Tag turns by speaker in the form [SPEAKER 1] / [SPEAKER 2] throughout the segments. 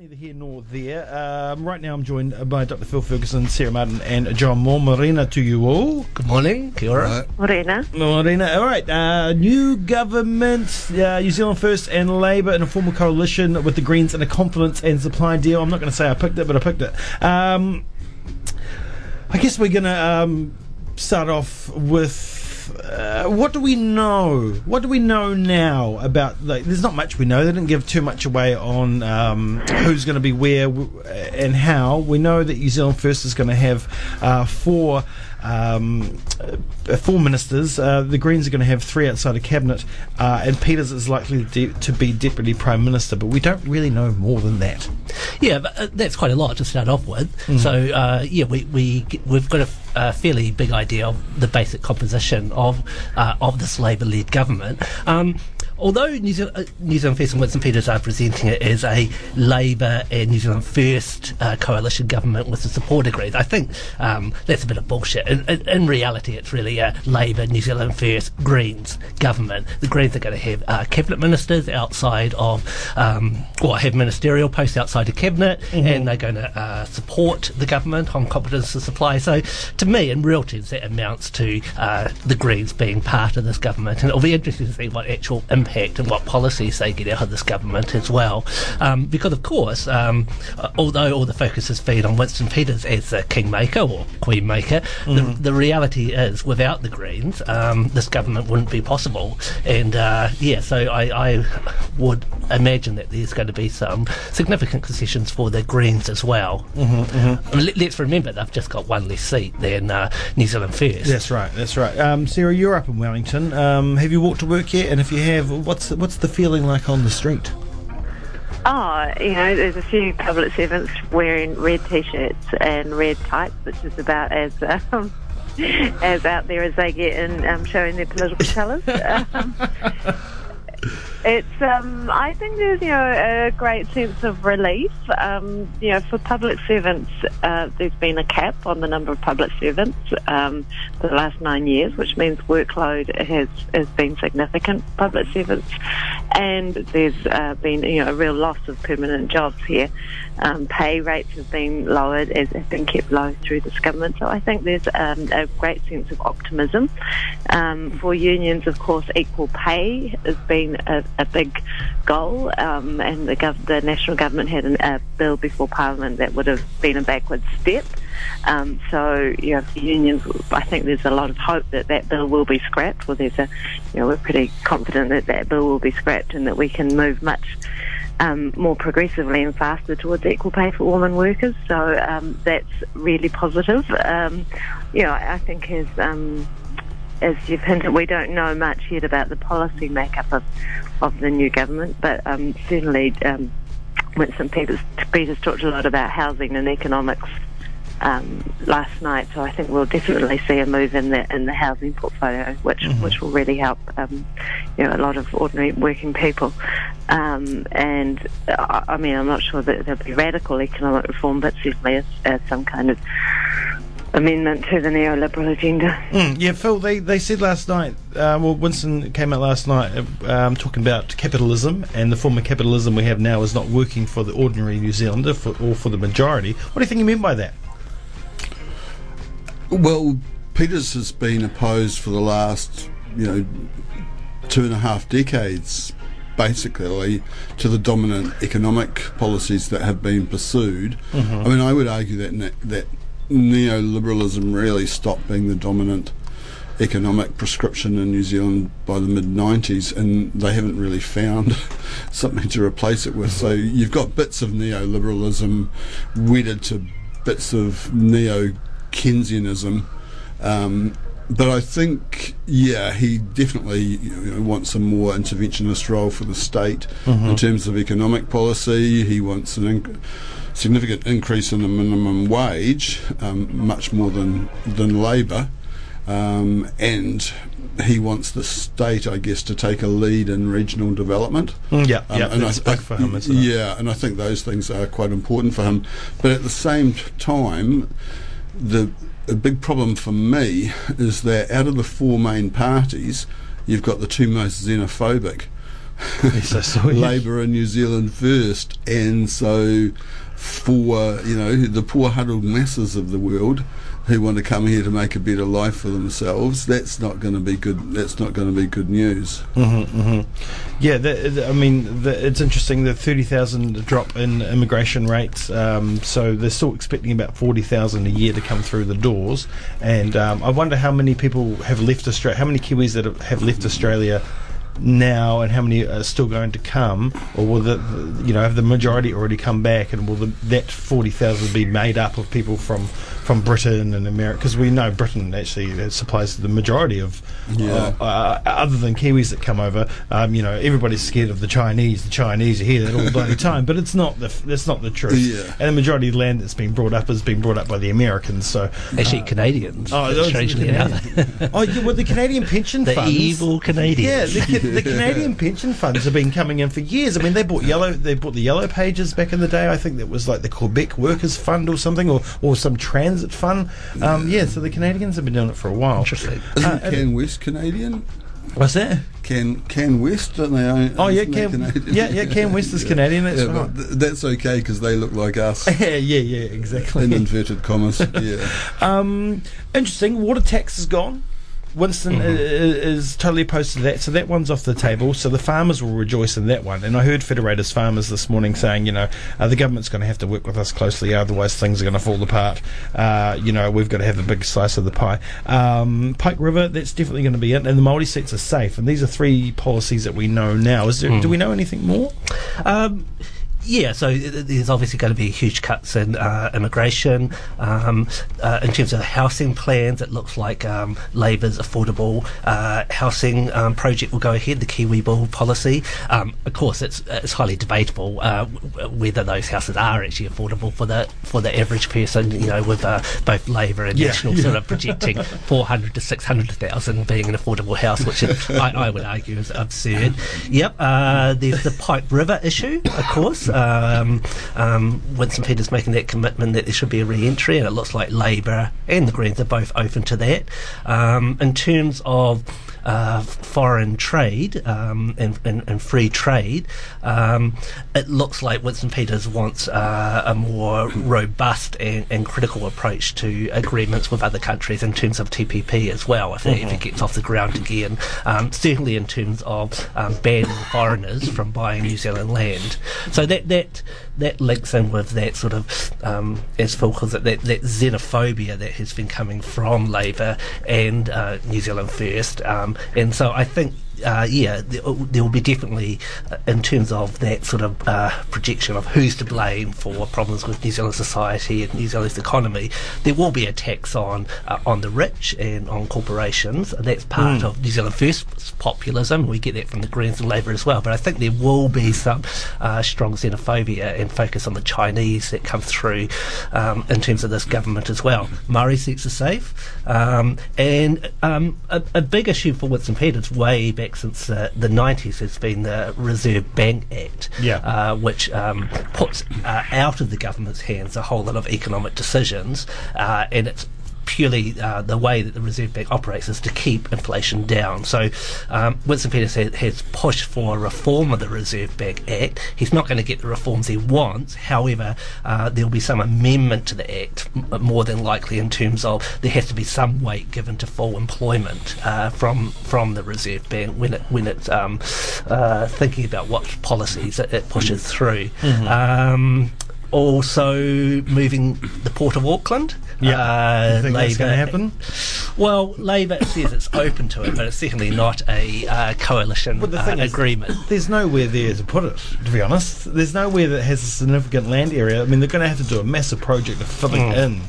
[SPEAKER 1] neither here nor there. Um, right now, I'm joined by Dr. Phil Ferguson, Sarah Martin, and John Moore. Morena to you all.
[SPEAKER 2] Good morning. Kia ora.
[SPEAKER 3] Morena.
[SPEAKER 1] Morena. All right. Uh, new government, uh, New Zealand First and Labour in a formal coalition with the Greens in a confidence and supply deal. I'm not going to say I picked it, but I picked it. Um, I guess we're going to um, start off with uh, what do we know? What do we know now about? Like, there's not much we know. They didn't give too much away on um, who's going to be where and how. We know that New Zealand First is going to have uh, four. Um, uh, four ministers. Uh, the Greens are going to have three outside of cabinet, uh, and Peters is likely de- to be deputy prime minister. But we don't really know more than that.
[SPEAKER 2] Yeah, but, uh, that's quite a lot to start off with. So uh, yeah, we we we've got a, f- a fairly big idea of the basic composition of uh, of this Labour-led government. Um, Although New Zealand, uh, New Zealand First and Winston Peters are presenting it as a Labour and New Zealand First uh, coalition government with the support of Greens, I think um, that's a bit of bullshit. In, in, in reality, it's really a Labour, New Zealand First, Greens government. The Greens are going to have uh, cabinet ministers outside of, um, or have ministerial posts outside of cabinet, and they're going to uh, support the government on confidence to supply. So, to me, in real terms, that amounts to uh, the Greens being part of this government, and it'll be interesting to see what actual impact and what policies they get out of this government as well. Um, because, of course, um, although all the focus has been on Winston Peters as the kingmaker or queenmaker, the, the reality is without the Greens, um, this government wouldn't be possible. And uh, yeah, so I, I would imagine that there's going to be some significant concessions for the Greens as well. I mean, let, let's remember they've just got one less seat than uh, New Zealand First.
[SPEAKER 1] That's right. That's right. Um, Sarah, you're up in Wellington. Um, have you walked to work yet? And if you have, what's what's the feeling like on the street?
[SPEAKER 3] Oh, you know, there's a few public servants wearing red t-shirts and red tights, which is about as um, as out there as they get in um, showing their political colours. Um, it's, um, I think there's, you know, a great sense of relief. Um, you know, for public servants, uh, there's been a cap on the number of public servants um, for the last nine years, which means workload has, has been significant public servants. And there's uh, been, you know, a real loss of permanent jobs here. Um, pay rates have been lowered, as have been kept low through this government. So I think there's um, a great sense of optimism. Um, for unions, of course, equal pay has been a, a big goal, um, and the, gov- the national government had an, a bill before Parliament that would have been a backward step. Um, so, you know, for unions, I think there's a lot of hope that that bill will be scrapped. Well, there's a, you know, we're pretty confident that that bill will be scrapped and that we can move much um, more progressively and faster towards equal pay for women workers. So um, that's really positive. Um, you know, I think as um, as you've hinted, we don't know much yet about the policy makeup of of the new government, but um, certainly um, Winston Peters, Peters talked a lot about housing and economics um, last night, so I think we'll definitely see a move in the in the housing portfolio, which which will really help um, you know a lot of ordinary working people. Um, and uh, I mean, I'm not sure that there'll be radical economic reform, but certainly as, as some kind of amendment to the neoliberal agenda.
[SPEAKER 1] Mm, yeah, Phil, they, they said last night, uh, well, Winston came out last night uh, um, talking about capitalism, and the form of capitalism we have now is not working for the ordinary New Zealander for, or for the majority. What do you think he meant by that?
[SPEAKER 4] Well, Peters has been opposed for the last, you know, two and a half decades, basically, to the dominant economic policies that have been pursued. I mean, I would argue that that neoliberalism really stopped being the dominant economic prescription in New Zealand by the mid 90s, and they haven't really found something to replace it with. So you've got bits of neoliberalism wedded to bits of neo Keynesianism. Um, but I think, yeah, he definitely you know, wants a more interventionist role for the state in terms of economic policy. He wants an inc- significant increase in the minimum wage, um, much more than than Labor. Um, and he wants the state, I guess, to take a lead in regional development.
[SPEAKER 1] Mm, yeah,
[SPEAKER 4] Um,
[SPEAKER 1] yeah,
[SPEAKER 4] and
[SPEAKER 1] that's
[SPEAKER 4] I,
[SPEAKER 1] big for him?
[SPEAKER 4] Yeah, and I think those things are quite important for him. But at the same time, the a big problem for me is that out of the four main parties, you've got the two most xenophobic,
[SPEAKER 1] so.
[SPEAKER 4] Labour and New Zealand first, and so for you know the poor huddled masses of the world who want to come here to make a better life for themselves, that's not going to be good. That's not going to be good news.
[SPEAKER 1] Yeah, the, the- I mean, the, it's interesting the 30,000 drop in immigration rates. Um, so they're still expecting about 40,000 a year to come through the doors. And um, I wonder how many people have left Australia, how many Kiwis that have left Australia now and how many are still going to come? Or will the, you know have the majority already come back and will the, that 40,000 be made up of people from from Britain and America because we know Britain actually uh, supplies the majority of
[SPEAKER 4] Yeah.
[SPEAKER 1] uh, uh, other than Kiwis that come over, um, you know, everybody's scared of the Chinese. The Chinese are here that all the bloody time, but it's not the f- that's not the truth.
[SPEAKER 4] Yeah.
[SPEAKER 1] And the majority of the land that's been brought up has been brought up by the Americans. So,
[SPEAKER 2] Actually, Canadians.
[SPEAKER 1] oh, those-
[SPEAKER 2] strangely
[SPEAKER 1] the
[SPEAKER 2] enough.
[SPEAKER 1] Canadian- oh, yeah, well, the Canadian pension
[SPEAKER 2] The
[SPEAKER 1] funds.
[SPEAKER 2] evil Canadians.
[SPEAKER 1] Yeah, the, Ca- the Canadian pension funds have been coming in for years. I mean, they bought yellow. They bought the yellow pages back in the day. I think that was like the Quebec Workers Fund or something, or or some transit fund. Um, yeah, so the Canadians have been doing it for a while.
[SPEAKER 2] Interesting.
[SPEAKER 4] Isn't
[SPEAKER 1] Uh,
[SPEAKER 4] CanWest Canadian?
[SPEAKER 1] What's that?
[SPEAKER 4] Can CanWest? Don't they own?
[SPEAKER 1] Oh yeah,
[SPEAKER 4] isn't that
[SPEAKER 1] Cam,
[SPEAKER 4] Canadian?
[SPEAKER 1] yeah, yeah. CanWest is Canadian. That's
[SPEAKER 4] Yeah,
[SPEAKER 1] right.
[SPEAKER 4] th- that's okay because they look like us.
[SPEAKER 1] yeah, yeah, yeah, exactly.
[SPEAKER 4] in inverted commas. Yeah.
[SPEAKER 1] Um, interesting. Water tax is gone. Winston
[SPEAKER 2] Mm-hmm.
[SPEAKER 1] i- i- is totally opposed to that, so that one's off the table. So the farmers will rejoice in that one. And I heard Federated Farmers this morning saying, you know, uh, the government's going to have to work with us closely, otherwise things are going to fall apart. Uh, you know, we've got to have a big slice of the pie. Um, Pike River, that's definitely going to be it, and the Māori seats are safe. And these are three policies that we know now. Is there? Do
[SPEAKER 2] Mm.
[SPEAKER 1] we know anything more?
[SPEAKER 2] Um, yeah, so th- th- there's obviously going to be huge cuts in uh, immigration. Um, uh, in terms of housing plans, it looks like um, Labor's affordable uh, housing um, project will go ahead, the KiwiBuild policy. Um, of course, it's it's highly debatable uh, whether those houses are actually affordable for the for the average person. You know, with uh, both Labor and
[SPEAKER 1] Yeah,
[SPEAKER 2] National
[SPEAKER 1] yeah.
[SPEAKER 2] sort of projecting 400 to 600,000 being an affordable house, which is, I, I would argue is absurd. Yep, uh, there's the Pike River issue, of course. Um, um, Winston Peters making that commitment that there should be a re-entry, and it looks like Labor and the Greens are both open to that. Um, in terms of uh, foreign trade um, and, and, and free trade, um, it looks like Winston Peters wants uh, a more robust and, and critical approach to agreements with other countries in terms of TPP as well, if, it, if it gets off the ground again. Um, certainly in terms of um, banning foreigners from buying New Zealand land. So that that that links in with that sort of, um, as Phil calls it, that, that xenophobia that has been coming from Labor and uh, New Zealand First. Um, and so I think uh, yeah, there, there will be definitely, uh, in terms of that sort of uh, projection of who's to blame for problems with New Zealand society and New Zealand's economy, there will be a tax on uh, on the rich and on corporations. And that's part of New Zealand First populism. We get that from the Greens and Labor as well. But I think there will be some uh, strong xenophobia and focus on the Chinese that come through um, in terms of this government as well. Māori seats are safe, um, and um, a, a big issue for Winston Peters way back since uh, the 90s has been the Reserve Bank Act,
[SPEAKER 1] Yeah.
[SPEAKER 2] uh, which um, puts uh, out of the government's hands a whole lot of economic decisions, uh, and it's purely uh, the way that the Reserve Bank operates is to keep inflation down. So um, Winston Peters has, has pushed for a reform of the Reserve Bank Act. He's not going to get the reforms he wants. However, uh, there will be some amendment to the Act, m- more than likely in terms of there has to be some weight given to full employment uh, from from the Reserve Bank when it when it's um, uh, thinking about what policies it, it pushes through. Um, also, moving the Port of Auckland.
[SPEAKER 1] Yeah.
[SPEAKER 2] Uh,
[SPEAKER 1] You think that's going to happen?
[SPEAKER 2] well, Labor says it's open to it, but it's certainly not a uh, coalition
[SPEAKER 1] Well, the
[SPEAKER 2] uh,
[SPEAKER 1] thing is-
[SPEAKER 2] agreement.
[SPEAKER 1] There's nowhere there to put it, to be honest. There's nowhere that has a significant land area. I mean, they're going to have to do a massive project of filling
[SPEAKER 2] Mm.
[SPEAKER 1] in.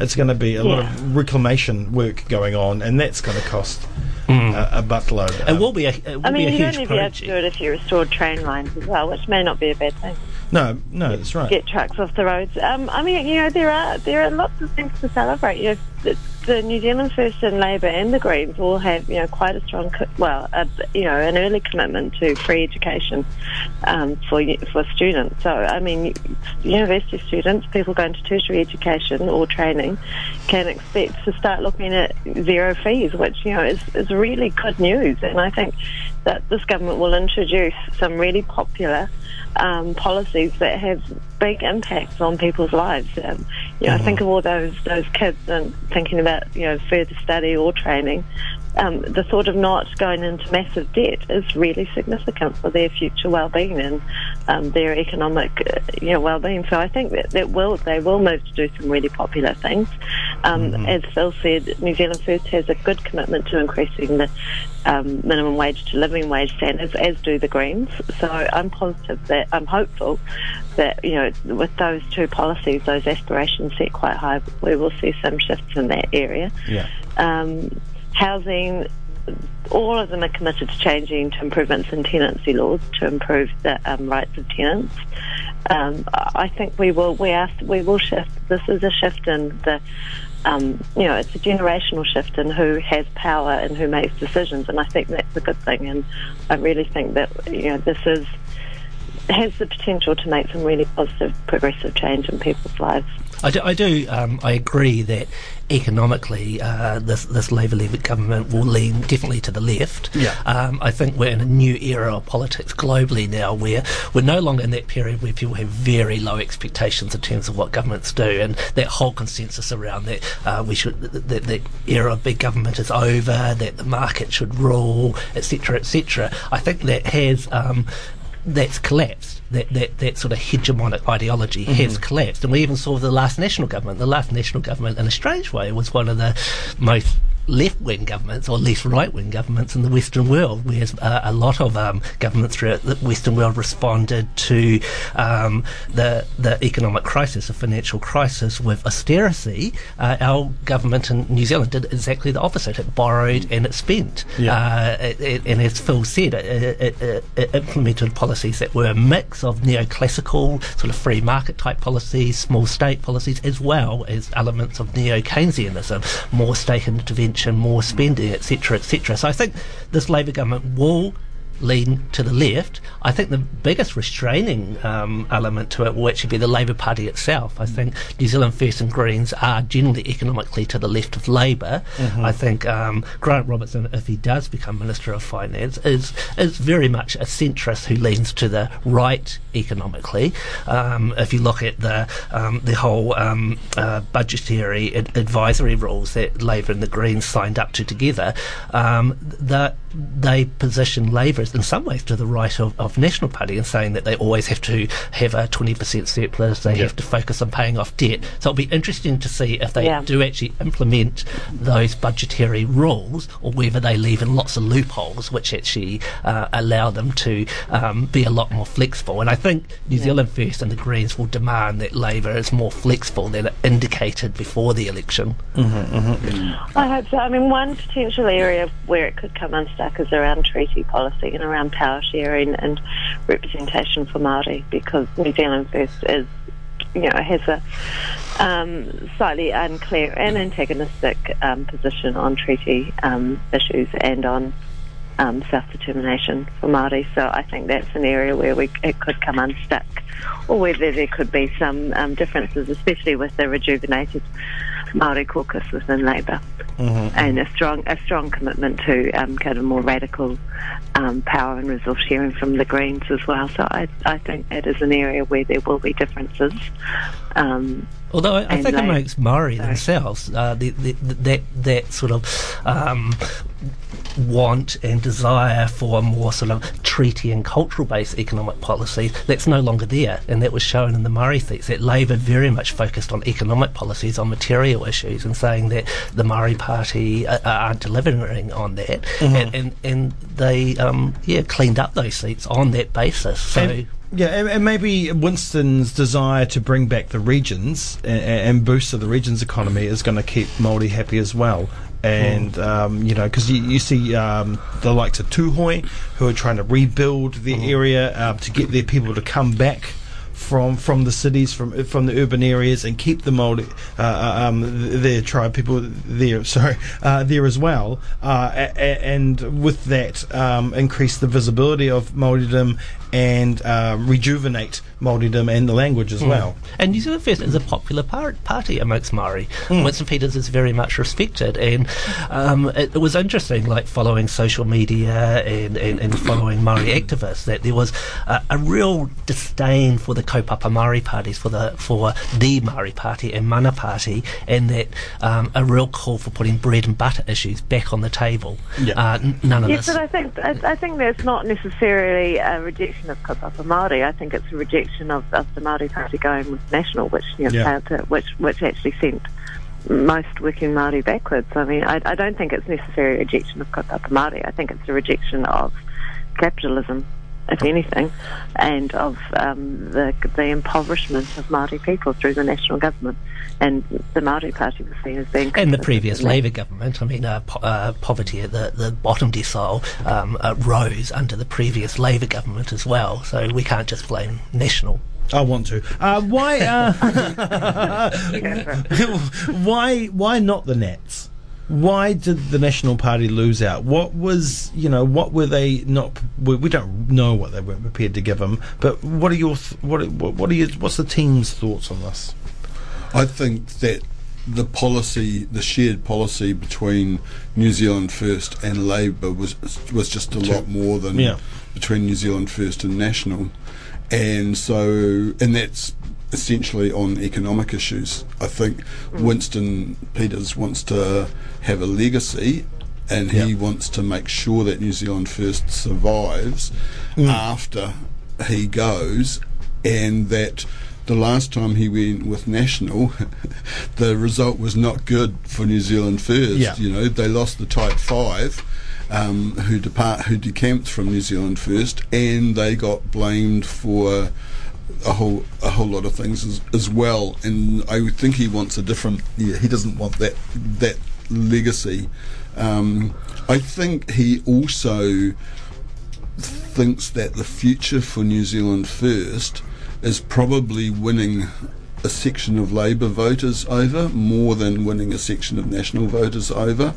[SPEAKER 1] It's going to be a lot of reclamation work going on, and that's going to cost a, a buttload.
[SPEAKER 2] It
[SPEAKER 1] Um,
[SPEAKER 2] will be a, it will
[SPEAKER 3] I mean,
[SPEAKER 2] be a
[SPEAKER 3] you'd
[SPEAKER 2] huge
[SPEAKER 3] only be able to
[SPEAKER 2] project.
[SPEAKER 3] do it if you restored train lines as well, which may not be a bad thing.
[SPEAKER 1] No, no, that's right.
[SPEAKER 3] Get trucks off the roads. Um, I mean, you know, there are there are lots of things to celebrate. You know, the, the New Zealand First and Labor and the Greens all have you know quite a strong, well, a, you know, an early commitment to free education um, for for students. So, I mean, university students, people going to tertiary education or training, can expect to start looking at zero fees, which you know is, is really good news. And I think that this government will introduce some really popular um, policies that have big impacts on people's lives. Um, you know, I think of all those those kids and thinking about you know further study or training. Um, the thought of not going into massive debt is really significant for their future well-being and um, their economic, uh, you know, well-being. So I think that, that will they will move to do some really popular things. Um, As Phil said, New Zealand First has a good commitment to increasing the um, minimum wage to living wage standards, as do the Greens. So I'm positive that I'm hopeful that you know with those two policies, those aspirations set quite high, we will see some shifts in that area.
[SPEAKER 1] Yeah.
[SPEAKER 3] Um, housing, all of them are committed to changing to improvements in tenancy laws to improve the um, rights of tenants. Um, I think we will. We are. We will shift. This is a shift in the. Um, you know, it's a generational shift in who has power and who makes decisions, and I think that's a good thing. And I really think that you know this is has the potential to make some really positive, progressive change in people's lives.
[SPEAKER 2] I do. I, do um, I agree that economically, uh, this this Labour-led government will lean definitely to the left.
[SPEAKER 1] Yeah.
[SPEAKER 2] Um, I think we're in a new era of politics globally now, where we're no longer in that period where people have very low expectations in terms of what governments do, and that whole consensus around that uh, we should that the era of big government is over, that the market should rule, etc., etc. I think that has um, that's collapsed. That, that, that sort of hegemonic ideology mm-hmm. has collapsed. And we even saw the last national government. The last national government, in a strange way, was one of the most left wing governments or least right wing governments in the Western world, whereas uh, a lot of um, governments throughout the Western world responded to um, the the economic crisis, the financial crisis, with austerity. Uh, our government in New Zealand did exactly the opposite. It borrowed and it spent.
[SPEAKER 1] Yeah.
[SPEAKER 2] Uh, it, it, and as Phil said, it, it implemented policies that were a mix of neoclassical, sort of free market type policies, small state policies, as well as elements of neo Keynesianism, more state intervention, more spending, etc., etc. So I think this Labour government will lean to the left. I think the biggest restraining um, element to it will actually be the Labour Party itself. I think New Zealand First and Greens are generally economically to the left of Labour. I think um, Grant Robertson, if he does become Minister of Finance, is is very much a centrist who leans to the right economically. Um, if you look at the um, the whole um, uh, budgetary ad- advisory rules that Labour and the Greens signed up to together, um, that they position Labour as in some ways to the right of, of National Party in saying that they always have to have a 20% surplus, they have to focus on paying off debt. So it'll be interesting to see if they
[SPEAKER 3] Yeah.
[SPEAKER 2] do actually implement those budgetary rules or whether they leave in lots of loopholes which actually uh, allow them to um, be a lot more flexible. And I think New Zealand First and the Greens will demand that Labour is more flexible than it indicated before the election.
[SPEAKER 3] I hope so. I mean, one potential area where it could come unstuck is around treaty policy and around power sharing and representation for Māori because New Zealand First is, you know, has a um, slightly unclear and antagonistic um, position on treaty um, issues and on um, self-determination for Māori. So I think that's an area where we, it could come unstuck or whether there could be some um, differences, especially with the rejuvenated Māori caucus within Labour and a strong a strong commitment to um, kind of more radical um, power and resource sharing from the Greens as well. So I, I think that is an area where there will be differences. Um,
[SPEAKER 2] Although I, I think it
[SPEAKER 3] they-
[SPEAKER 2] makes Maori
[SPEAKER 3] sorry.
[SPEAKER 2] themselves uh, the, the, the, that that sort of um, want and desire for a more sort of treaty and cultural based economic policy that's no longer there, and that was shown in the Maori seats. That Labor very much focused on economic policies, on material issues, and saying that the Maori Party uh, aren't delivering on that, and, and and they um, yeah cleaned up those seats on that basis. So.
[SPEAKER 1] And- yeah, and, and maybe Winston's desire to bring back the regions and, and boost the regions' economy is going to keep Māori happy as well. And um, you know, because you, you see um, the likes of Tūhoe, who are trying to rebuild the area um, to get their people to come back from from the cities, from from the urban areas, and keep the Māori, uh, uh, um, their tribe people there. Sorry, uh, there as well, uh, a- a- and with that, um, increase the visibility of Māoridom and uh, rejuvenate Māoridom and the language as well.
[SPEAKER 2] And New Zealand First is a popular par- party amongst Maori. Winston Peters is very much respected, and um, it, it was interesting, like following social media and, and, and following Maori activists, that there was a, a real disdain for the kaupapa Maori parties, for the for the Maori Party and Mana Party, and that um, a real call for putting bread and butter issues back on the table.
[SPEAKER 1] Yeah.
[SPEAKER 2] Uh, n- none of
[SPEAKER 3] Yes,
[SPEAKER 2] this.
[SPEAKER 3] but I think I, I think that's not necessarily a rejection of kaupapa Māori. I think it's a rejection of, of the Māori Party going with National, which you know,
[SPEAKER 1] Yeah.
[SPEAKER 3] to, which which actually sent most working Māori backwards. I mean, I, I don't think it's necessarily a rejection of kaupapa Māori. I think it's a rejection of capitalism, if anything, and of um, the the impoverishment of Māori people through the national government. And the Māori Party was seen as being
[SPEAKER 2] and the previous. Labour government, I mean, uh, po- uh, poverty at the, the bottom decile um, uh, rose under the previous Labour government as well. So we can't just blame National.
[SPEAKER 1] I want to. Uh, why? Uh, why? Why not the Nats? Why did the National Party lose out? What was you know? What were they not? We, we don't know what they weren't prepared to give them. But what are your th- what? What what are your, What's the team's thoughts on this?
[SPEAKER 4] I think that the policy, the shared policy between New Zealand First and Labour was was just a lot more than
[SPEAKER 1] Yeah.
[SPEAKER 4] between New Zealand First and National, and so and that's essentially on economic issues. I think Winston Peters wants to have a legacy. And he
[SPEAKER 1] Yeah.
[SPEAKER 4] wants to make sure that New Zealand First survives after he goes, and that the last time he went with National, the result was not good for New Zealand First.
[SPEAKER 1] Yeah.
[SPEAKER 4] You know, they lost the tight five. Um, who depart, who decamped from New Zealand First, and they got blamed for a whole a whole lot of things as, as well. And I think he wants a different. Yeah, he doesn't want that that legacy. Um, I think he also thinks that the future for New Zealand First is probably winning a section of Labour voters over more than winning a section of National voters over.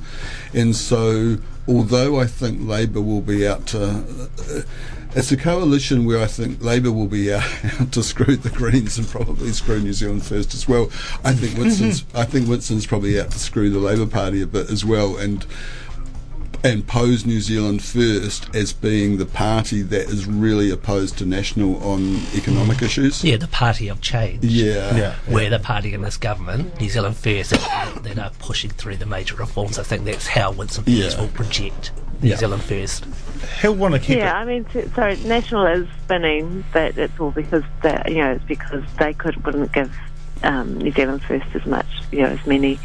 [SPEAKER 4] And so, although I think Labour will be out to. Uh, it's a coalition where I think Labour will be out, out to screw the Greens and probably screw New Zealand First as well. I think Winston's I think Winston's probably out to screw the Labour Party a bit as well, and and pose New Zealand First as being the party that is really opposed to National on economic issues.
[SPEAKER 2] Yeah, the party of change.
[SPEAKER 4] Yeah.
[SPEAKER 1] Yeah.
[SPEAKER 2] We're the party in this government, New Zealand First, that, that are pushing through the major reforms. I think that's how Winston Peters
[SPEAKER 4] Yeah.
[SPEAKER 2] will project New
[SPEAKER 1] Yeah.
[SPEAKER 2] Zealand First.
[SPEAKER 1] He'll want to keep
[SPEAKER 3] yeah,
[SPEAKER 1] it.
[SPEAKER 3] I mean, t- sorry, National is spinning that it's all because they, you know, it's because they could wouldn't give um, New Zealand First as much, you know, as many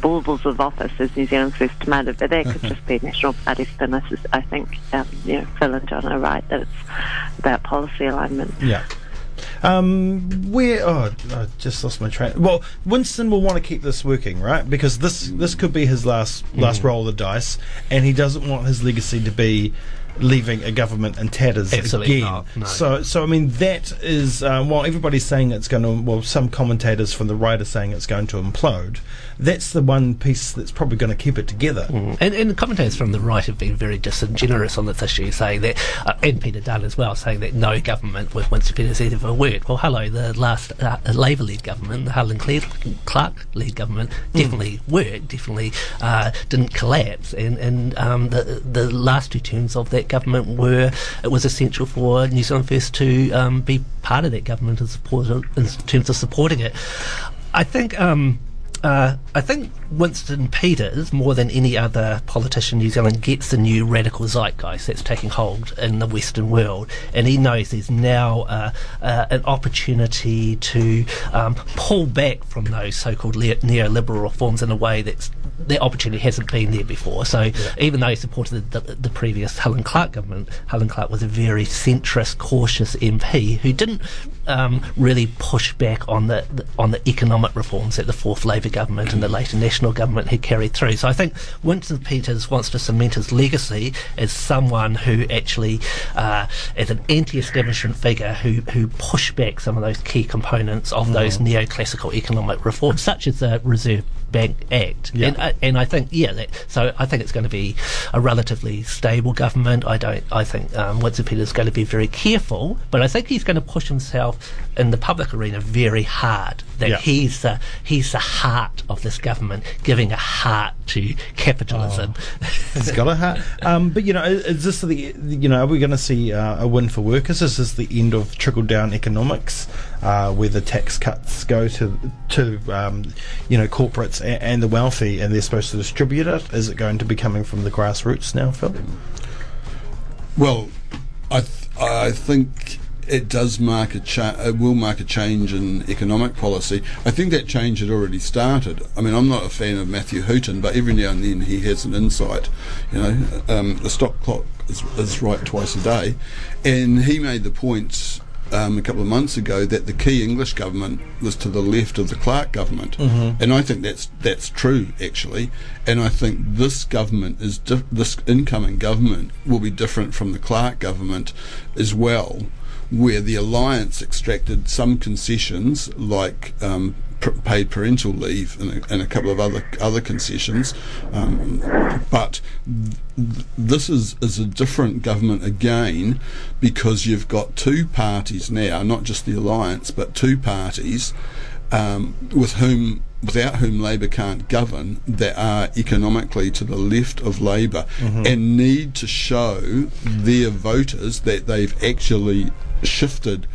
[SPEAKER 3] baubles of office as New Zealand First demanded. But that could just be National Party spinners. I think, um, you know, Phil and John are right that it's about policy alignment.
[SPEAKER 1] Yeah. Um, where? Oh, I just lost my train. Well, Winston will want to keep this working, right? Because this this could be his last last roll of the dice, and he doesn't want his legacy to be leaving a government in tatters
[SPEAKER 2] Absolutely
[SPEAKER 1] again.
[SPEAKER 2] not, no.
[SPEAKER 1] So, so I mean, that is um, while everybody's saying it's going to. Well, some commentators from the right are saying it's going to implode. That's the one piece that's probably going to keep it together.
[SPEAKER 2] And, and the commentators from the right have been very disingenuous on this issue, saying that, uh, and Peter Dunne as well, saying that no government with Winston Peters ever worked. Well, hello, the last uh, Labour led government, the Helen Clark led government, definitely worked, definitely uh, didn't collapse. And, and um, the, the last two terms of that government were, it was essential for New Zealand First to um, be part of that government and support, in terms of supporting it. I think. Um, uh, I think Winston Peters, more than any other politician in New Zealand, gets the new radical zeitgeist that's taking hold in the Western world, and he knows there's now uh, uh, an opportunity to um, pull back from those so-called le- neoliberal reforms in a way that's that opportunity hasn't been there before. So even though he supported the, the, the previous Helen Clark government, Helen Clark was a very centrist, cautious MP who didn't um, really push back on the, the, on the economic reforms that the fourth Labor government and the later National government had carried through. So I think Winston Peters wants to cement his legacy as someone who actually, uh, as an anti-establishment figure, who who pushed back some of those key components of mm. those neoclassical economic reforms, such as the Reserve Bank Act. Yeah. And, uh, and I think, yeah, that, so I think it's going to be a relatively stable government. I don't, I think um, Winston Peters is going to be very careful, but I think he's going to push himself in the public arena very hard. That yeah. he's the he's the heart of this government, giving a heart to capitalism.
[SPEAKER 1] Oh, he's got a heart. Um, but you know, is this the you know, are we going to see uh, a win for workers? Is this the end of trickle down economics, uh, where the tax cuts go to to um, you know corporates and, and the wealthy, and they're supposed to distribute it? Is it going to be coming from the grassroots now, Phil?
[SPEAKER 4] Well, I th- I think it does mark a cha- it will mark a change in economic policy. I think that change had already started. I mean, I'm not a fan of Matthew Hooton, but every now and then he has an insight. You know, um, the stock clock is, is, right twice a day, and he made the point. Um, a couple of months ago, that the key English government was to the left of the Clark government, mm-hmm. and I think that's that's true actually. And I think this government is di- this incoming government will be different from the Clark government as well where the alliance extracted some concessions like um, pr- paid parental leave and a, and a, couple of other other concessions, um, but th- this is is a different government again because you've got two parties now, not just the alliance, but two parties um, with whom without whom Labor can't govern, that are economically to the left of Labor mm-hmm. and need to show their voters that they've actually shifted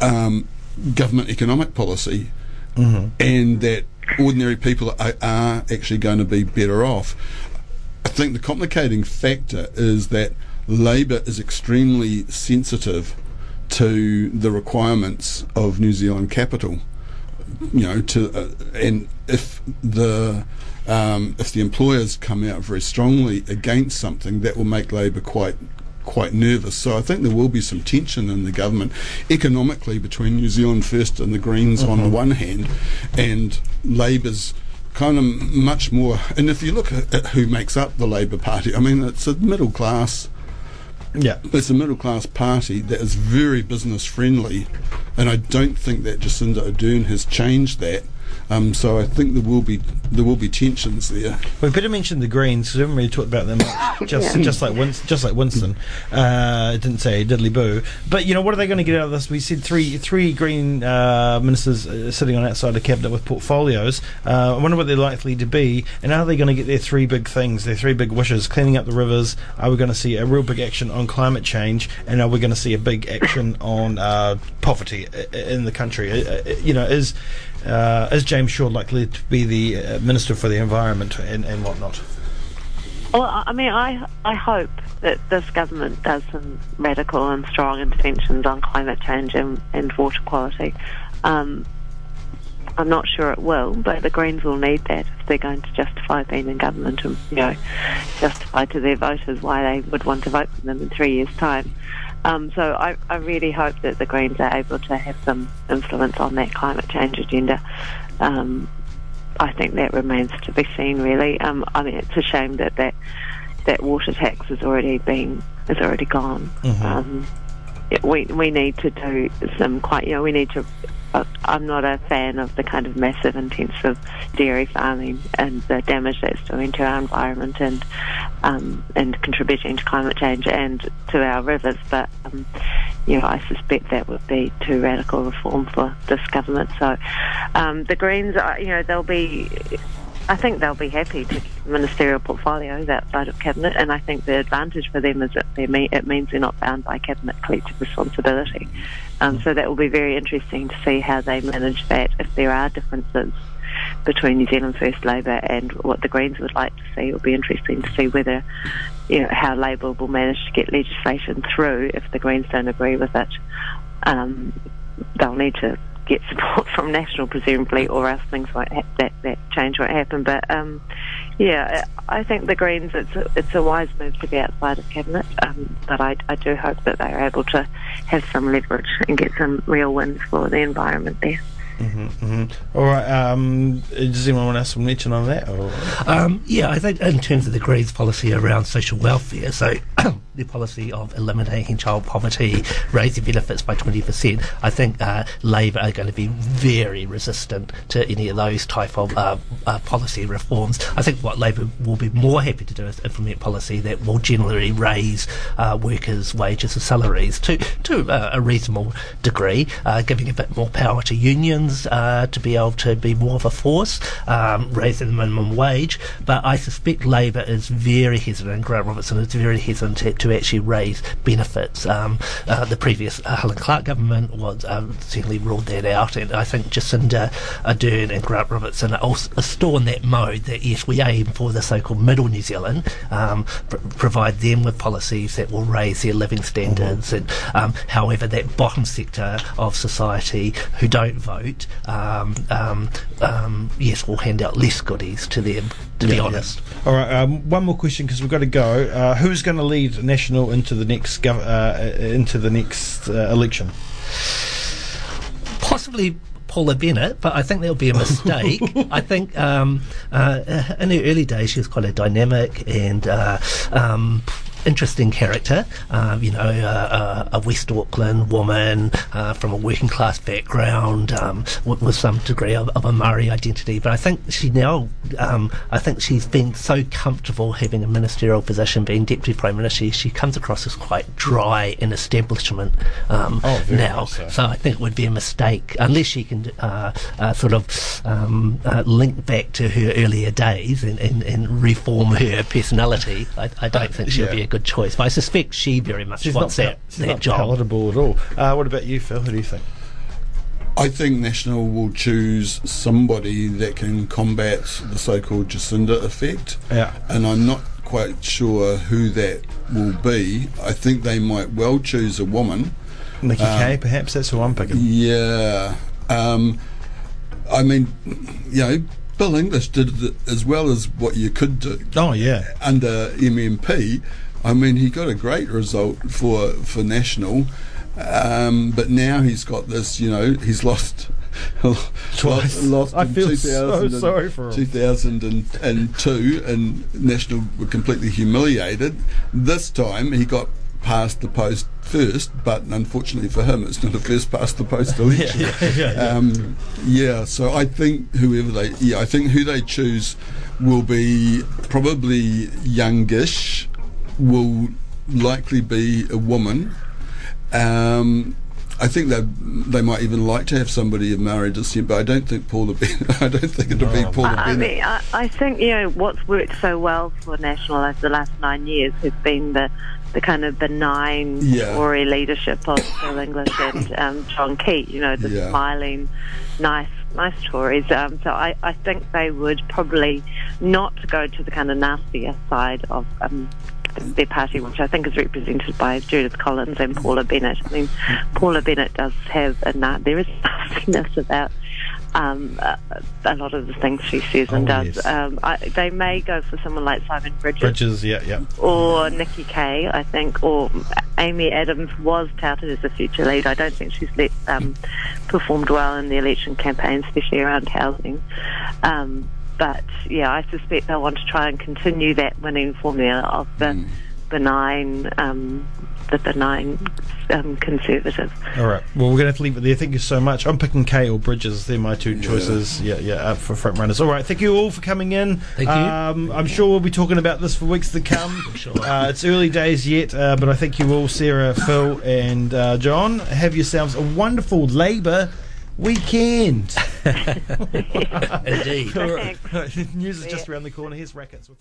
[SPEAKER 4] um, government economic policy mm-hmm. and that ordinary people are, are actually going to be better off. I think the complicating factor is that Labor is extremely sensitive to the requirements of New Zealand capital. You know, to uh, and if the um, if the employers come out very strongly against something, that will make Labor quite quite nervous. So I think there will be some tension in the government economically between New Zealand First and the Greens mm-hmm. on the mm-hmm. one hand, and Labor's kind of much more. And if you look at, who makes up the Labor Party, I mean, it's a middle class.
[SPEAKER 1] Yeah,
[SPEAKER 4] it's a middle class party that is very business friendly, and I don't think that Jacinda Ardern has changed that. Um, so I think there will be there will be tensions there.
[SPEAKER 1] We better mention the Greens because we haven't really talked about them much. Just yeah. just like Winston, just like Winston, uh, didn't say diddly boo. But you know what are they going to get out of this? We said three three Green uh, ministers uh, sitting on outside the cabinet with portfolios. Uh, I wonder what they're likely to be, and are they going to get their three big things, their three big wishes? Cleaning up the rivers. Are we going to see a real big action on climate change? And are we going to see a big action on uh, poverty in the country? Uh, you know, is uh, is James Shaw likely to be the uh, Minister for the Environment and, and whatnot?
[SPEAKER 3] Well, I mean, I I hope that this government does some radical and strong interventions on climate change and, and water quality. Um, I'm not sure it will, but the Greens will need that if they're going to justify being in government and you know justify to their voters why they would want to vote for them in three years' time. Um, so I, I, really hope that the Greens are able to have some influence on that climate change agenda. Um, I think that remains to be seen. Really, um, I mean, it's a shame that that, that water tax has already been has already gone. Mm-hmm. Um, we we need to do some quite you know we need to I'm not a fan of the kind of massive, intensive dairy farming and the damage that's doing to our environment and um, and contributing to climate change and to our rivers. But um, you know, I suspect that would be too radical reform for this government. So um, the Greens, are, you know, they'll be I think they'll be happy to ministerial portfolios outside of cabinet, and I think the advantage for them is that it means they're not bound by cabinet collective responsibility. Um, so that will be very interesting to see how they manage that if there are differences between New Zealand First Labor and what the Greens would like to see. It will be interesting to see whether, you know, how Labor will manage to get legislation through if the Greens don't agree with it. Um, they'll need to get support from National, presumably, or else things won't ha- that that change won't happen. But um, Yeah, I think the Greens, it's a, it's a wise move to be outside of Cabinet, um, but I, I do hope that they are able to have some leverage and get some real wins for the environment there.
[SPEAKER 1] All right. Um, does anyone else want to mention on that? Or?
[SPEAKER 2] Um, yeah, I think in terms of the Greens' policy around social welfare, so the policy of eliminating child poverty, raising benefits by 20%, I think uh, Labor are going to be very resistant to any of those type of uh, uh, policy reforms. I think what Labor will be more happy to do is implement policy that will generally raise uh, workers' wages and salaries to, to uh, a reasonable degree, uh, giving a bit more power to unions to be able to be more of a force, um, raising the minimum wage. But I suspect Labor is very hesitant, Grant Robertson is very hesitant to, actually raise benefits. Um, uh, the previous uh, Helen Clark government was um, certainly ruled that out, and I think Jacinda Ardern and Grant Robertson are, also, are still in that mode that yes, we aim for the so-called middle New Zealand, um, pr- provide them with policies that will raise their living standards, and um, however that bottom sector of society who don't vote, um, um, um, yes, will hand out less goodies to them. To be honest.
[SPEAKER 1] yeah. All right. Um, one more question because we've got to go. Uh, who's going to lead National into the next gov- uh, into the next uh, election?
[SPEAKER 2] possibly Paula Bennett, but I think that'll be a mistake. I think um, uh, in her early days she was quite a dynamic and uh, um, interesting character. Um, you know, uh, uh, a West Auckland woman uh, from a working class background um, with, with some degree of, of a Maori identity. But I think she now, um, I think she's been so comfortable having a ministerial position, being deputy prime minister. She comes across as quite dry and establishment um,
[SPEAKER 1] Oh,
[SPEAKER 2] now.
[SPEAKER 1] so.
[SPEAKER 2] So I think it would be a mistake unless she can uh, uh, sort of um, uh, link back to her earlier days and, and, and reform her personality. I, I don't think she'll
[SPEAKER 1] yeah.
[SPEAKER 2] be a good choice, but I suspect she very much
[SPEAKER 1] She's
[SPEAKER 2] wants
[SPEAKER 1] not,
[SPEAKER 2] that,
[SPEAKER 1] she's
[SPEAKER 2] that
[SPEAKER 1] not
[SPEAKER 2] job.
[SPEAKER 1] palatable at all. Uh, what about you, Phil? Who do you think?
[SPEAKER 4] I think National will choose somebody that can combat the so-called Jacinda effect.
[SPEAKER 1] Yeah.
[SPEAKER 4] and I'm not quite sure who that will be. I think they might well choose a woman.
[SPEAKER 1] Nikki
[SPEAKER 4] Um,
[SPEAKER 1] Kaye, perhaps that's who I'm picking.
[SPEAKER 4] Yeah. Um, I mean, you know, Bill English did it as well as what you could do
[SPEAKER 1] Oh yeah.
[SPEAKER 4] under MMP. I mean, he got a great result for for national, um, but now he's got this. You know, he's lost.
[SPEAKER 1] Twice.
[SPEAKER 4] Lost
[SPEAKER 1] I
[SPEAKER 4] in
[SPEAKER 1] feel so
[SPEAKER 4] and-
[SPEAKER 1] sorry for him.
[SPEAKER 4] 2002, and National were completely humiliated. This time he got past the post first, but unfortunately for him, it's not a first past the post election.
[SPEAKER 1] Yeah, yeah, yeah, yeah.
[SPEAKER 4] Um, yeah, so I think whoever they, yeah, I think who they choose will be probably youngish, will likely be a woman. Um, I think they they might even like to have somebody of Maori descent, but I don't think Paula Bennett. I don't think it'll be Paula
[SPEAKER 3] I, I mean, I, I think you know what's worked so well for National over the last nine years has been the the kind of benign
[SPEAKER 4] Yeah.
[SPEAKER 3] Tory leadership of Phil English and um, John Key. You know, the
[SPEAKER 4] Yeah.
[SPEAKER 3] smiling, nice, nice Tories. Um, so I, I think they would probably not go to the kind of nastier side of. Um, their party, which I think is represented by Judith Collins and Paula Bennett. I mean, Paula Bennett does have a na- there is nastiness about um, uh, a lot of the things she says and
[SPEAKER 1] Oh,
[SPEAKER 3] does.
[SPEAKER 1] yes.
[SPEAKER 3] Um, I, they may go for someone like Simon Bridges,
[SPEAKER 1] Bridges, yeah, yeah.
[SPEAKER 3] or Nikki Kaye, I think, or Amy Adams was touted as a future lead. I don't think she's let, um, performed well in the election campaign, especially around housing. Um, but yeah, I suspect they'll want to try and continue that winning formula of the benign, um, the benign um, conservative.
[SPEAKER 1] All right. Well, we're going to have to leave it there. Thank you so much. I'm picking Kaye or Bridges. They're my two choices. Yeah, yeah, up for front runners. All right. Thank you all for coming in.
[SPEAKER 2] Thank you.
[SPEAKER 1] Um, I'm sure we'll be talking about this for weeks to come.
[SPEAKER 2] Sure.
[SPEAKER 1] Uh, it's early days yet, uh, but I thank you all, Sarah, Phil, and uh, John. Have yourselves a wonderful Labour weekend.
[SPEAKER 2] Indeed.
[SPEAKER 1] All right. News is just around the corner. Here's Rackets with.